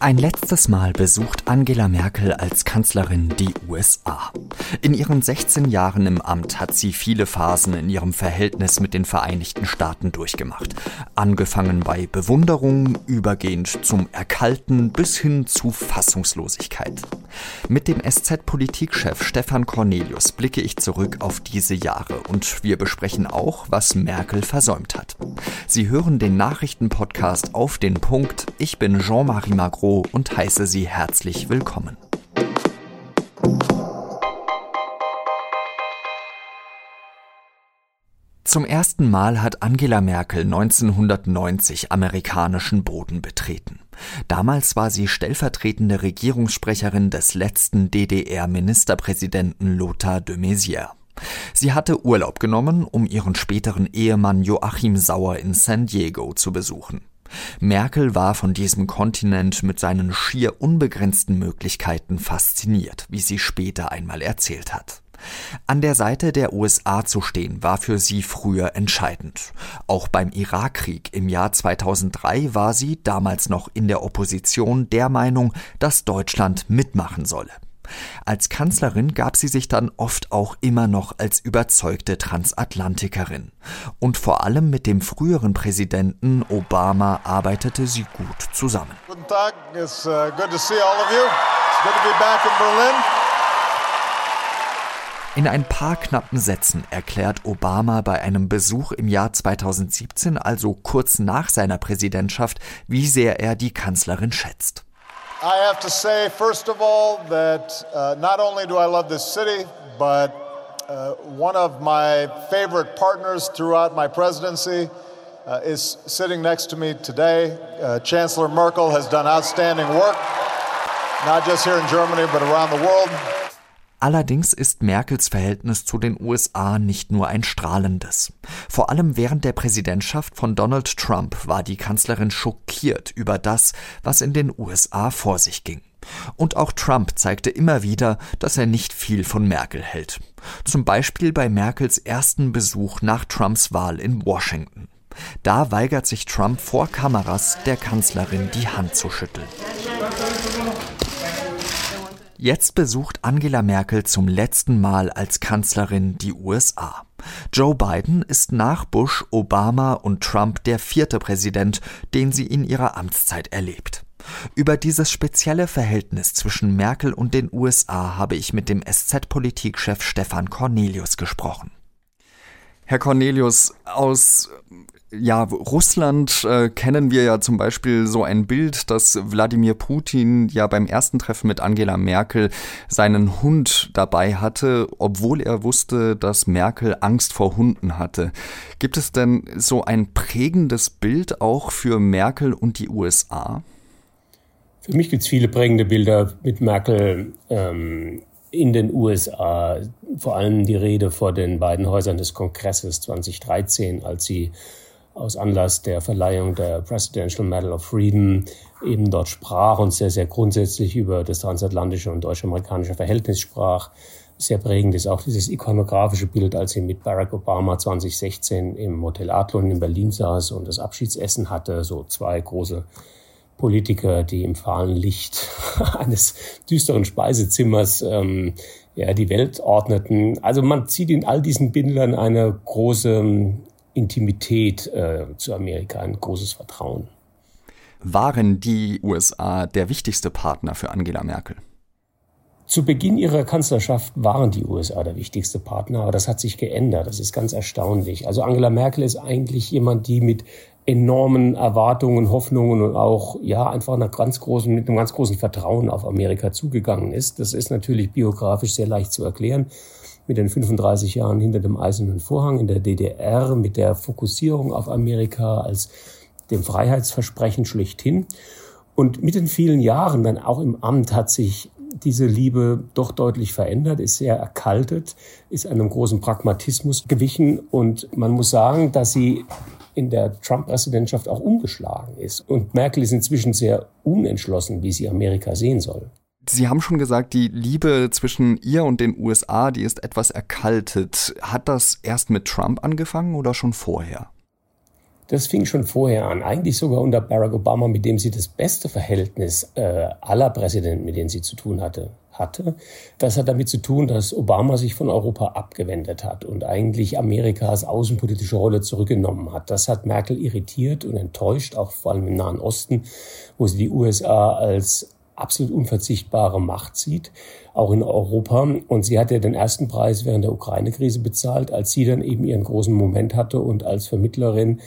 Ein letztes Mal besucht Angela Merkel als Kanzlerin die USA. In ihren 16 Jahren im Amt hat sie viele Phasen in ihrem Verhältnis mit den Vereinigten Staaten durchgemacht. Angefangen bei Bewunderung, übergehend zum Erkalten bis hin zu Fassungslosigkeit. Mit dem SZ-Politikchef Stefan Cornelius blicke ich zurück auf diese Jahre und wir besprechen auch, was Merkel versäumt hat. Sie hören den Nachrichtenpodcast auf den Punkt. Ich bin Jean-Marie Magro Mikro und heiße Sie herzlich willkommen. Zum ersten Mal hat Angela Merkel 1990 amerikanischen Boden betreten. Damals war sie stellvertretende Regierungssprecherin des letzten DDR-Ministerpräsidenten Lothar de Maizière. Sie hatte Urlaub genommen, um ihren späteren Ehemann Joachim Sauer in San Diego zu besuchen. Merkel war von diesem Kontinent mit seinen schier unbegrenzten Möglichkeiten fasziniert, wie sie später einmal erzählt hat. An der Seite der USA zu stehen war für sie früher entscheidend. Auch beim Irakkrieg im Jahr 2003 war sie, damals noch in der Opposition, der Meinung, dass Deutschland mitmachen solle. Als Kanzlerin gab sie sich dann oft auch immer noch als überzeugte Transatlantikerin. Und vor allem mit dem früheren Präsidenten Obama arbeitete sie gut zusammen. Guten Tag, it's uh, good to see all of you. It's good to be back in Berlin. In ein paar knappen Sätzen erklärt Obama bei einem Besuch im Jahr 2017, also kurz nach seiner Präsidentschaft, wie sehr er die Kanzlerin schätzt. I have to say, first of all, that uh, not only do I love this city, but uh, one of my favorite partners throughout my presidency uh, is sitting next to me today. Uh, Chancellor Merkel has done outstanding work, not just here in Germany, but around the world. Allerdings ist Merkels Verhältnis zu den USA nicht nur ein strahlendes. Vor allem während der Präsidentschaft von Donald Trump war die Kanzlerin schockiert über das, was in den USA vor sich ging. Und auch Trump zeigte immer wieder, dass er nicht viel von Merkel hält. Zum Beispiel bei Merkels ersten Besuch nach Trumps Wahl in Washington. Da weigert sich Trump vor Kameras der Kanzlerin die Hand zu schütteln. Jetzt besucht Angela Merkel zum letzten Mal als Kanzlerin die USA. Joe Biden ist nach Bush, Obama und Trump der vierte Präsident, den sie in ihrer Amtszeit erlebt. Über dieses spezielle Verhältnis zwischen Merkel und den USA habe ich mit dem SZ-Politikchef Stefan Cornelius gesprochen. Herr Cornelius, aus ja, Russland äh, kennen wir ja zum Beispiel so ein Bild, dass Wladimir Putin ja beim ersten Treffen mit Angela Merkel seinen Hund dabei hatte, obwohl er wusste, dass Merkel Angst vor Hunden hatte. Gibt es denn so ein prägendes Bild auch für Merkel und die USA? Für mich gibt es viele prägende Bilder mit Merkel ähm, in den USA. Vor allem die Rede vor den beiden Häusern des Kongresses 2013, als sie aus Anlass der Verleihung der Presidential Medal of Freedom eben dort sprach und sehr, sehr grundsätzlich über das transatlantische und deutsch-amerikanische Verhältnis sprach. Sehr prägend ist auch dieses ikonografische Bild, als sie mit Barack Obama 2016 im Hotel Adlon in Berlin saß und das Abschiedsessen hatte, so zwei große Politiker, die im fahlen Licht eines düsteren Speisezimmers ähm, ja, die Welt ordneten. Also man zieht in all diesen Bildern eine große Intimität äh, zu Amerika, ein großes Vertrauen. Waren die USA der wichtigste Partner für Angela Merkel? Zu Beginn ihrer Kanzlerschaft waren die USA der wichtigste Partner, aber das hat sich geändert. Das ist ganz erstaunlich. Also Angela Merkel ist eigentlich jemand, die mit enormen Erwartungen, Hoffnungen und auch, ja, einfach einer ganz großen, mit einem ganz großen Vertrauen auf Amerika zugegangen ist. Das ist natürlich biografisch sehr leicht zu erklären mit den 35 Jahren hinter dem eisernen Vorhang in der DDR, mit der Fokussierung auf Amerika als dem Freiheitsversprechen schlechthin. Und mit den vielen Jahren dann auch im Amt hat sich diese Liebe doch deutlich verändert, ist sehr erkaltet, ist einem großen Pragmatismus gewichen und man muss sagen, dass sie in der Trump-Präsidentschaft auch umgeschlagen ist. Und Merkel ist inzwischen sehr unentschlossen, wie sie Amerika sehen soll. Sie haben schon gesagt, die Liebe zwischen ihr und den USA, die ist etwas erkaltet. Hat das erst mit Trump angefangen oder schon vorher? Das fing schon vorher an, eigentlich sogar unter Barack Obama, mit dem sie das beste Verhältnis äh, aller Präsidenten, mit denen sie zu tun hatte, hatte. Das hat damit zu tun, dass Obama sich von Europa abgewendet hat und eigentlich Amerikas außenpolitische Rolle zurückgenommen hat. Das hat Merkel irritiert und enttäuscht, auch vor allem im Nahen Osten, wo sie die USA als absolut unverzichtbare Macht sieht, auch in Europa. Und sie hat ja den ersten Preis während der Ukraine-Krise bezahlt, als sie dann eben ihren großen Moment hatte und als Vermittlerin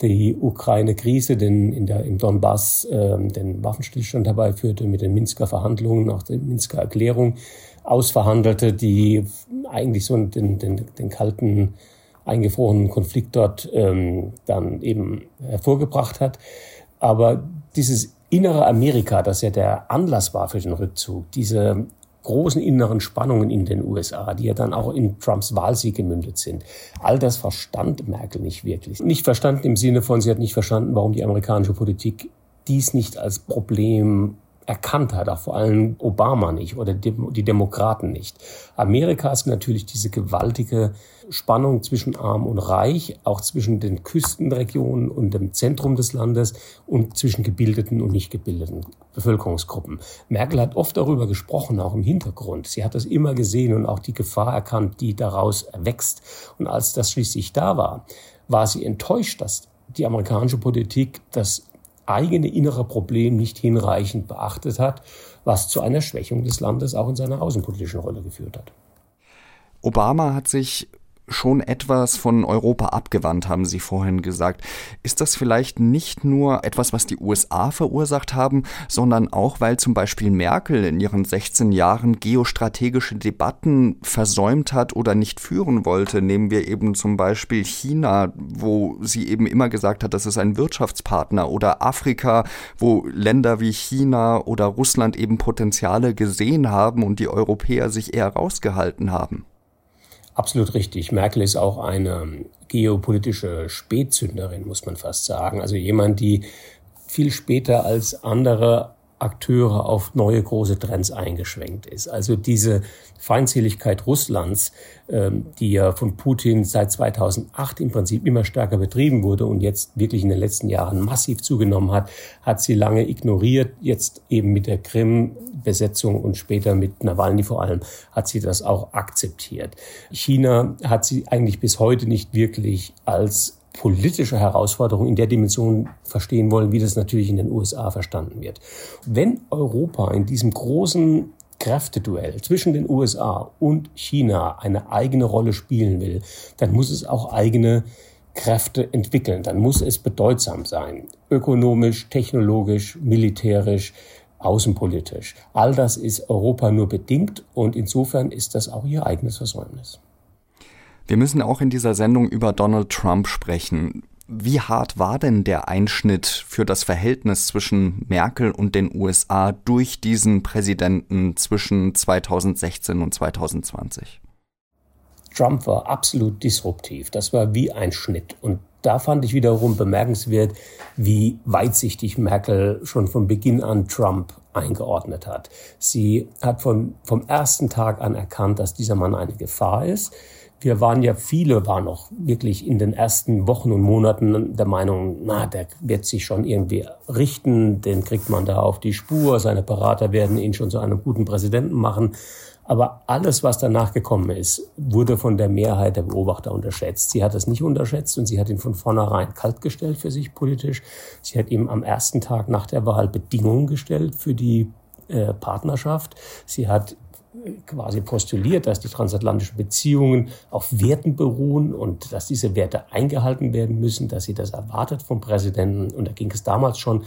die Ukraine-Krise, den in der, im Donbass äh, den Waffenstillstand herbeiführte mit den Minsker Verhandlungen, nach der Minsker Erklärung ausverhandelte, die eigentlich so den, den, den kalten, eingefrorenen Konflikt dort ähm, dann eben hervorgebracht hat. Aber dieses innere Amerika, das ja der Anlass war für den Rückzug, diese großen inneren Spannungen in den USA, die ja dann auch in Trumps Wahlsieg gemündet sind. All das verstand Merkel nicht wirklich. Nicht verstanden im Sinne von, sie hat nicht verstanden, warum die amerikanische Politik dies nicht als Problem erkannt hat, auch vor allem Obama nicht oder die Demokraten nicht. Amerika ist natürlich diese gewaltige Spannung zwischen arm und reich, auch zwischen den Küstenregionen und dem Zentrum des Landes und zwischen gebildeten und nicht gebildeten Bevölkerungsgruppen. Merkel hat oft darüber gesprochen, auch im Hintergrund. Sie hat das immer gesehen und auch die Gefahr erkannt, die daraus erwächst. Und als das schließlich da war, war sie enttäuscht, dass die amerikanische Politik das eigene innere Problem nicht hinreichend beachtet hat, was zu einer Schwächung des Landes auch in seiner außenpolitischen Rolle geführt hat. Obama hat sich schon etwas von Europa abgewandt, haben Sie vorhin gesagt. Ist das vielleicht nicht nur etwas, was die USA verursacht haben, sondern auch, weil zum Beispiel Merkel in ihren 16 Jahren geostrategische Debatten versäumt hat oder nicht führen wollte? Nehmen wir eben zum Beispiel China, wo sie eben immer gesagt hat, das ist ein Wirtschaftspartner, oder Afrika, wo Länder wie China oder Russland eben Potenziale gesehen haben und die Europäer sich eher rausgehalten haben. Absolut richtig. Merkel ist auch eine geopolitische Spätzünderin, muss man fast sagen. Also jemand, die viel später als andere Akteure auf neue große Trends eingeschwenkt ist. Also diese Feindseligkeit Russlands, ähm, die ja von Putin seit 2008 im Prinzip immer stärker betrieben wurde und jetzt wirklich in den letzten Jahren massiv zugenommen hat, hat sie lange ignoriert. Jetzt eben mit der Krim-Besetzung und später mit Nawalny vor allem hat sie das auch akzeptiert. China hat sie eigentlich bis heute nicht wirklich als politische Herausforderung in der Dimension verstehen wollen, wie das natürlich in den USA verstanden wird. Wenn Europa in diesem großen Kräfteduell zwischen den USA und China eine eigene Rolle spielen will, dann muss es auch eigene Kräfte entwickeln. Dann muss es bedeutsam sein. Ökonomisch, technologisch, militärisch, außenpolitisch. All das ist Europa nur bedingt und insofern ist das auch ihr eigenes Versäumnis. Wir müssen auch in dieser Sendung über Donald Trump sprechen. Wie hart war denn der Einschnitt für das Verhältnis zwischen Merkel und den USA durch diesen Präsidenten zwischen 2016 und 2020? Trump war absolut disruptiv. Das war wie ein Schnitt. Und da fand ich wiederum bemerkenswert, wie weitsichtig Merkel schon von Beginn an Trump eingeordnet hat. Sie hat von, vom ersten Tag an erkannt, dass dieser Mann eine Gefahr ist wir waren ja, viele waren noch wirklich in den ersten Wochen und Monaten der Meinung, na, der wird sich schon irgendwie richten, den kriegt man da auf die Spur, seine Berater werden ihn schon zu einem guten Präsidenten machen. Aber alles, was danach gekommen ist, wurde von der Mehrheit der Beobachter unterschätzt. Sie hat es nicht unterschätzt und sie hat ihn von vornherein kaltgestellt für sich politisch. Sie hat ihm am ersten Tag nach der Wahl Bedingungen gestellt für die äh, Partnerschaft. Sie hat quasi postuliert, dass die transatlantischen Beziehungen auf Werten beruhen und dass diese Werte eingehalten werden müssen, dass sie das erwartet vom Präsidenten. Und da ging es damals schon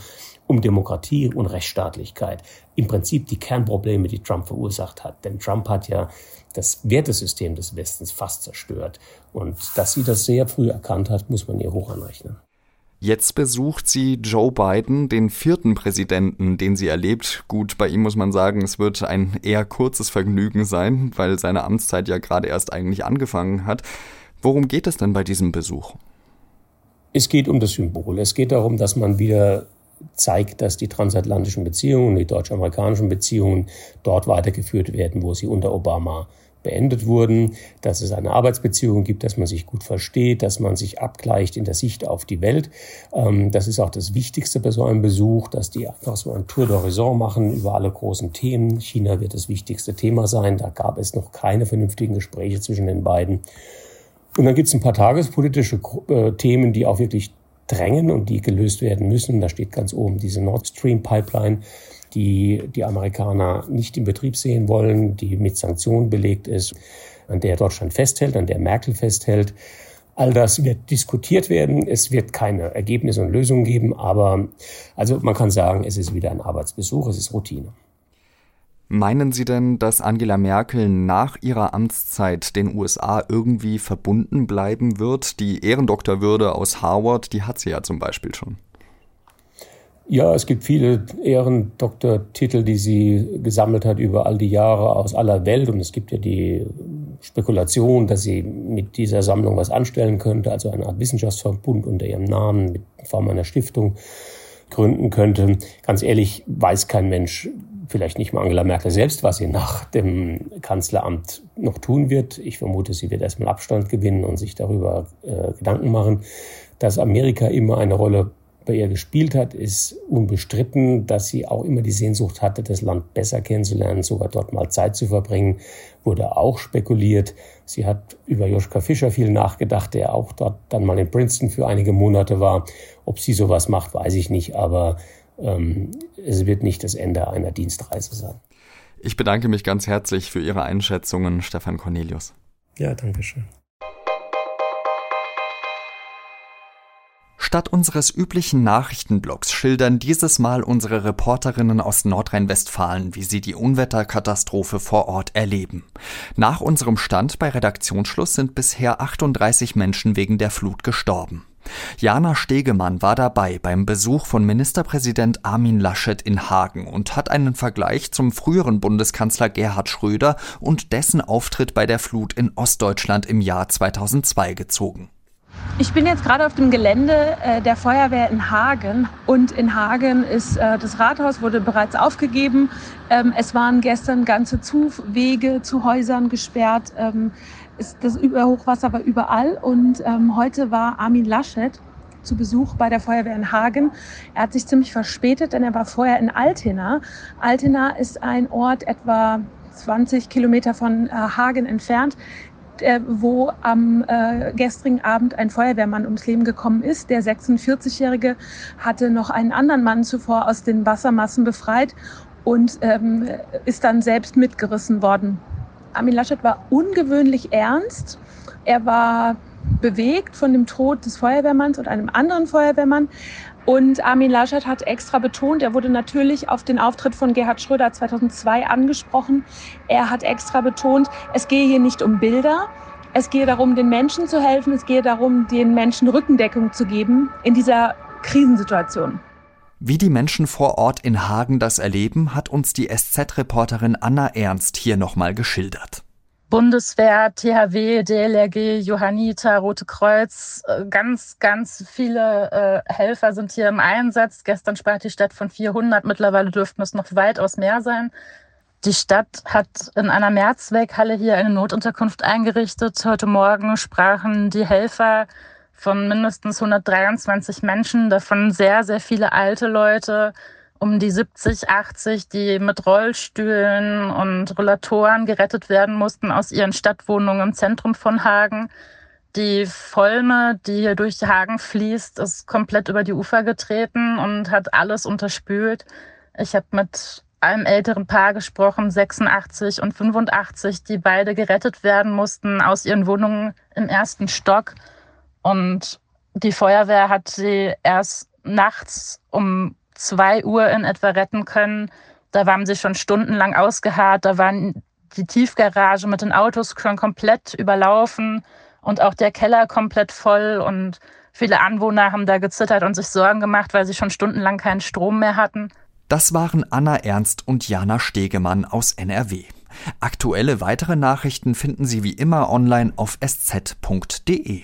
um Demokratie und Rechtsstaatlichkeit. Im Prinzip die Kernprobleme, die Trump verursacht hat. Denn Trump hat ja das Wertesystem des Westens fast zerstört. Und dass sie das sehr früh erkannt hat, muss man ihr hoch anrechnen. Jetzt besucht sie Joe Biden, den vierten Präsidenten, den sie erlebt. Gut, bei ihm muss man sagen, es wird ein eher kurzes Vergnügen sein, weil seine Amtszeit ja gerade erst eigentlich angefangen hat. Worum geht es denn bei diesem Besuch? Es geht um das Symbol. Es geht darum, dass man wieder zeigt, dass die transatlantischen Beziehungen, die deutsch-amerikanischen Beziehungen dort weitergeführt werden, wo sie unter Obama beendet wurden, dass es eine Arbeitsbeziehung gibt, dass man sich gut versteht, dass man sich abgleicht in der Sicht auf die Welt. Ähm, das ist auch das Wichtigste bei so einem Besuch, dass die einfach so ein Tour d'horizon machen über alle großen Themen. China wird das wichtigste Thema sein. Da gab es noch keine vernünftigen Gespräche zwischen den beiden. Und dann gibt es ein paar tagespolitische äh, Themen, die auch wirklich drängen und die gelöst werden müssen. Da steht ganz oben diese Nord Stream Pipeline die die Amerikaner nicht in Betrieb sehen wollen, die mit Sanktionen belegt ist, an der Deutschland festhält, an der Merkel festhält. All das wird diskutiert werden. Es wird keine Ergebnisse und Lösungen geben, aber also man kann sagen, es ist wieder ein Arbeitsbesuch, es ist Routine. Meinen Sie denn, dass Angela Merkel nach ihrer Amtszeit den USA irgendwie verbunden bleiben wird? Die Ehrendoktorwürde aus Harvard, die hat sie ja zum Beispiel schon. Ja, es gibt viele Ehrendoktortitel, die sie gesammelt hat über all die Jahre aus aller Welt. Und es gibt ja die Spekulation, dass sie mit dieser Sammlung was anstellen könnte, also eine Art Wissenschaftsverbund unter ihrem Namen mit Form einer Stiftung gründen könnte. Ganz ehrlich, weiß kein Mensch, vielleicht nicht mal Angela Merkel selbst, was sie nach dem Kanzleramt noch tun wird. Ich vermute, sie wird erstmal Abstand gewinnen und sich darüber äh, Gedanken machen, dass Amerika immer eine Rolle bei ihr gespielt hat, ist unbestritten, dass sie auch immer die Sehnsucht hatte, das Land besser kennenzulernen, sogar dort mal Zeit zu verbringen, wurde auch spekuliert. Sie hat über Joschka Fischer viel nachgedacht, der auch dort dann mal in Princeton für einige Monate war. Ob sie sowas macht, weiß ich nicht, aber ähm, es wird nicht das Ende einer Dienstreise sein. Ich bedanke mich ganz herzlich für Ihre Einschätzungen, Stefan Cornelius. Ja, danke schön. Statt unseres üblichen Nachrichtenblocks schildern dieses Mal unsere Reporterinnen aus Nordrhein-Westfalen, wie sie die Unwetterkatastrophe vor Ort erleben. Nach unserem Stand bei Redaktionsschluss sind bisher 38 Menschen wegen der Flut gestorben. Jana Stegemann war dabei beim Besuch von Ministerpräsident Armin Laschet in Hagen und hat einen Vergleich zum früheren Bundeskanzler Gerhard Schröder und dessen Auftritt bei der Flut in Ostdeutschland im Jahr 2002 gezogen. Ich bin jetzt gerade auf dem Gelände äh, der Feuerwehr in Hagen und in Hagen ist äh, das Rathaus wurde bereits aufgegeben. Ähm, es waren gestern ganze Zuwege zu Häusern gesperrt. Ähm, das Hochwasser war überall und ähm, heute war Armin Laschet zu Besuch bei der Feuerwehr in Hagen. Er hat sich ziemlich verspätet, denn er war vorher in Altena. Altena ist ein Ort etwa 20 Kilometer von äh, Hagen entfernt, wo am äh, gestrigen Abend ein Feuerwehrmann ums Leben gekommen ist. Der 46-Jährige hatte noch einen anderen Mann zuvor aus den Wassermassen befreit und ähm, ist dann selbst mitgerissen worden. Armin Laschet war ungewöhnlich ernst. Er war bewegt von dem Tod des Feuerwehrmanns und einem anderen Feuerwehrmann. Und Armin Laschet hat extra betont, er wurde natürlich auf den Auftritt von Gerhard Schröder 2002 angesprochen. Er hat extra betont, es gehe hier nicht um Bilder, es gehe darum, den Menschen zu helfen, es gehe darum, den Menschen Rückendeckung zu geben in dieser Krisensituation. Wie die Menschen vor Ort in Hagen das erleben, hat uns die SZ-Reporterin Anna Ernst hier nochmal geschildert. Bundeswehr, THW, DLRG, Johanniter, Rote Kreuz, äh, ganz, ganz viele äh, Helfer sind hier im Einsatz. Gestern sprach die Stadt von 400, mittlerweile dürften es noch weitaus mehr sein. Die Stadt hat in einer Mehrzweckhalle hier eine Notunterkunft eingerichtet. Heute Morgen sprachen die Helfer von mindestens 123 Menschen, davon sehr, sehr viele alte Leute, um die 70, 80, die mit Rollstühlen und Rollatoren gerettet werden mussten aus ihren Stadtwohnungen im Zentrum von Hagen. Die Volme, die hier durch Hagen fließt, ist komplett über die Ufer getreten und hat alles unterspült. Ich habe mit einem älteren Paar gesprochen, 86 und 85, die beide gerettet werden mussten aus ihren Wohnungen im ersten Stock. Und die Feuerwehr hat sie erst nachts um zwei Uhr in etwa retten können. Da waren sie schon stundenlang ausgeharrt. Da waren die Tiefgarage mit den Autos schon komplett überlaufen und auch der Keller komplett voll. Und viele Anwohner haben da gezittert und sich Sorgen gemacht, weil sie schon stundenlang keinen Strom mehr hatten. Das waren Anna Ernst und Jana Stegemann aus NRW. Aktuelle weitere Nachrichten finden Sie wie immer online auf sz.de.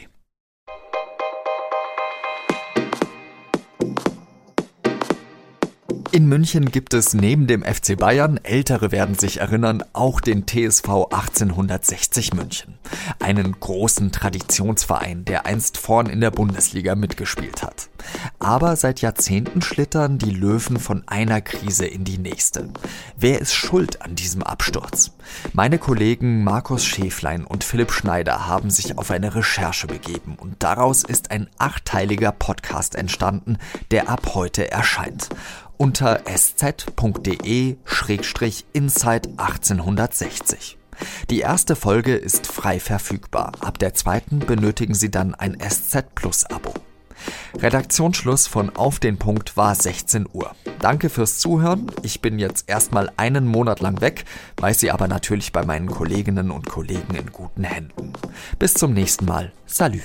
In München gibt es neben dem FC Bayern, ältere werden sich erinnern, auch den TSV 1860 München. Einen großen Traditionsverein, der einst vorn in der Bundesliga mitgespielt hat. Aber seit Jahrzehnten schlittern die Löwen von einer Krise in die nächste. Wer ist schuld an diesem Absturz? Meine Kollegen Markus Schäflein und Philipp Schneider haben sich auf eine Recherche begeben und daraus ist ein achteiliger Podcast entstanden, der ab heute erscheint unter sz.de-inside 1860. Die erste Folge ist frei verfügbar. Ab der zweiten benötigen Sie dann ein SZ Plus Abo. Redaktionsschluss von Auf den Punkt war 16 Uhr. Danke fürs Zuhören. Ich bin jetzt erstmal einen Monat lang weg, weiß Sie aber natürlich bei meinen Kolleginnen und Kollegen in guten Händen. Bis zum nächsten Mal. Salü.